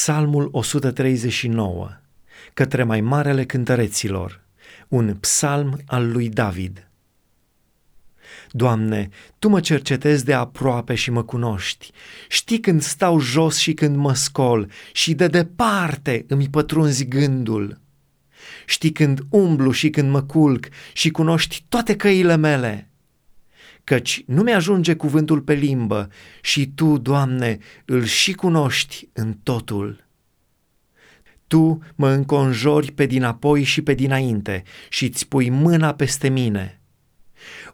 Psalmul 139, către mai marele cântăreților, un psalm al lui David. Doamne, Tu mă cercetezi de aproape și mă cunoști. Știi când stau jos și când mă scol și de departe îmi pătrunzi gândul. Știi când umblu și când mă culc și cunoști toate căile mele căci nu mi-ajunge cuvântul pe limbă și Tu, Doamne, îl și cunoști în totul. Tu mă înconjori pe dinapoi și pe dinainte și îți pui mâna peste mine.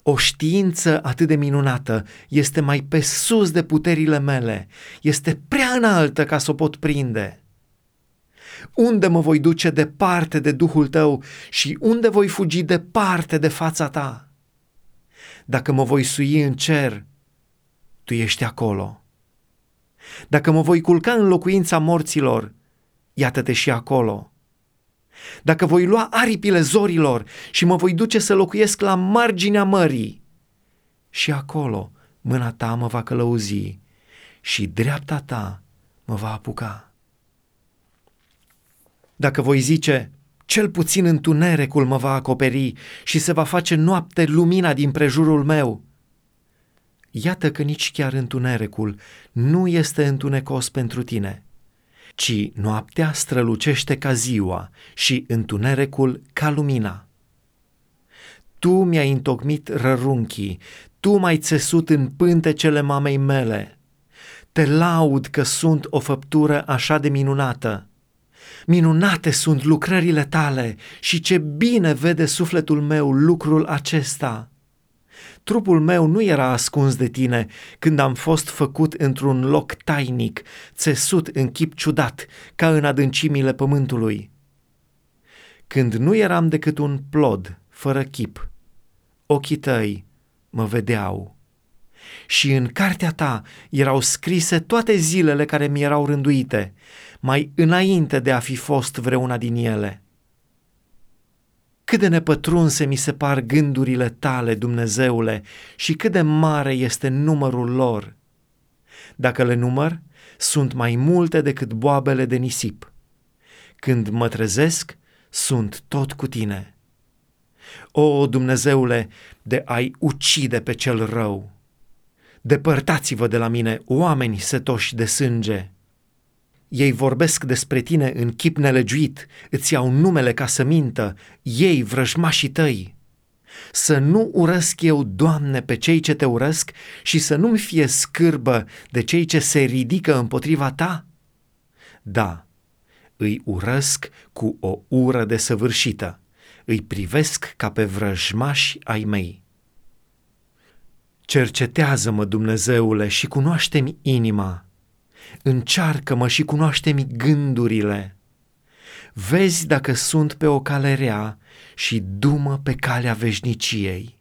O știință atât de minunată este mai pe sus de puterile mele, este prea înaltă ca să o pot prinde. Unde mă voi duce departe de Duhul tău și unde voi fugi departe de fața ta? Dacă mă voi sui în cer, tu ești acolo. Dacă mă voi culca în locuința morților, iată-te și acolo. Dacă voi lua aripile zorilor și mă voi duce să locuiesc la marginea mării, și acolo mâna ta mă va călăuzi și dreapta ta mă va apuca. Dacă voi zice, cel puțin întunericul mă va acoperi și se va face noapte lumina din prejurul meu. Iată că nici chiar întunericul nu este întunecos pentru tine, ci noaptea strălucește ca ziua și întunericul ca lumina. Tu mi-ai întocmit rărunchii, tu m-ai țesut în pântecele mamei mele. Te laud că sunt o făptură așa de minunată Minunate sunt lucrările tale și ce bine vede sufletul meu lucrul acesta. Trupul meu nu era ascuns de tine când am fost făcut într-un loc tainic, țesut în chip ciudat, ca în adâncimile pământului. Când nu eram decât un plod, fără chip, ochii tăi mă vedeau. Și în cartea ta erau scrise toate zilele care mi erau rânduite, mai înainte de a fi fost vreuna din ele. Cât de nepătrunse mi se par gândurile tale, Dumnezeule, și cât de mare este numărul lor. Dacă le număr, sunt mai multe decât boabele de nisip. Când mă trezesc, sunt tot cu tine. O, Dumnezeule, de ai ucide pe cel rău! Depărtați-vă de la mine, oameni setoși de sânge! Ei vorbesc despre tine în chip nelegiuit, îți iau numele ca să mintă, ei vrăjmașii tăi. Să nu urăsc eu, Doamne, pe cei ce te urăsc și să nu-mi fie scârbă de cei ce se ridică împotriva ta? Da, îi urăsc cu o ură desăvârșită, îi privesc ca pe vrăjmași ai mei. Cercetează-mă, Dumnezeule, și cunoaște-mi inima, încearcă-mă și cunoaște-mi gândurile. Vezi dacă sunt pe o cale rea și dumă pe calea veșniciei.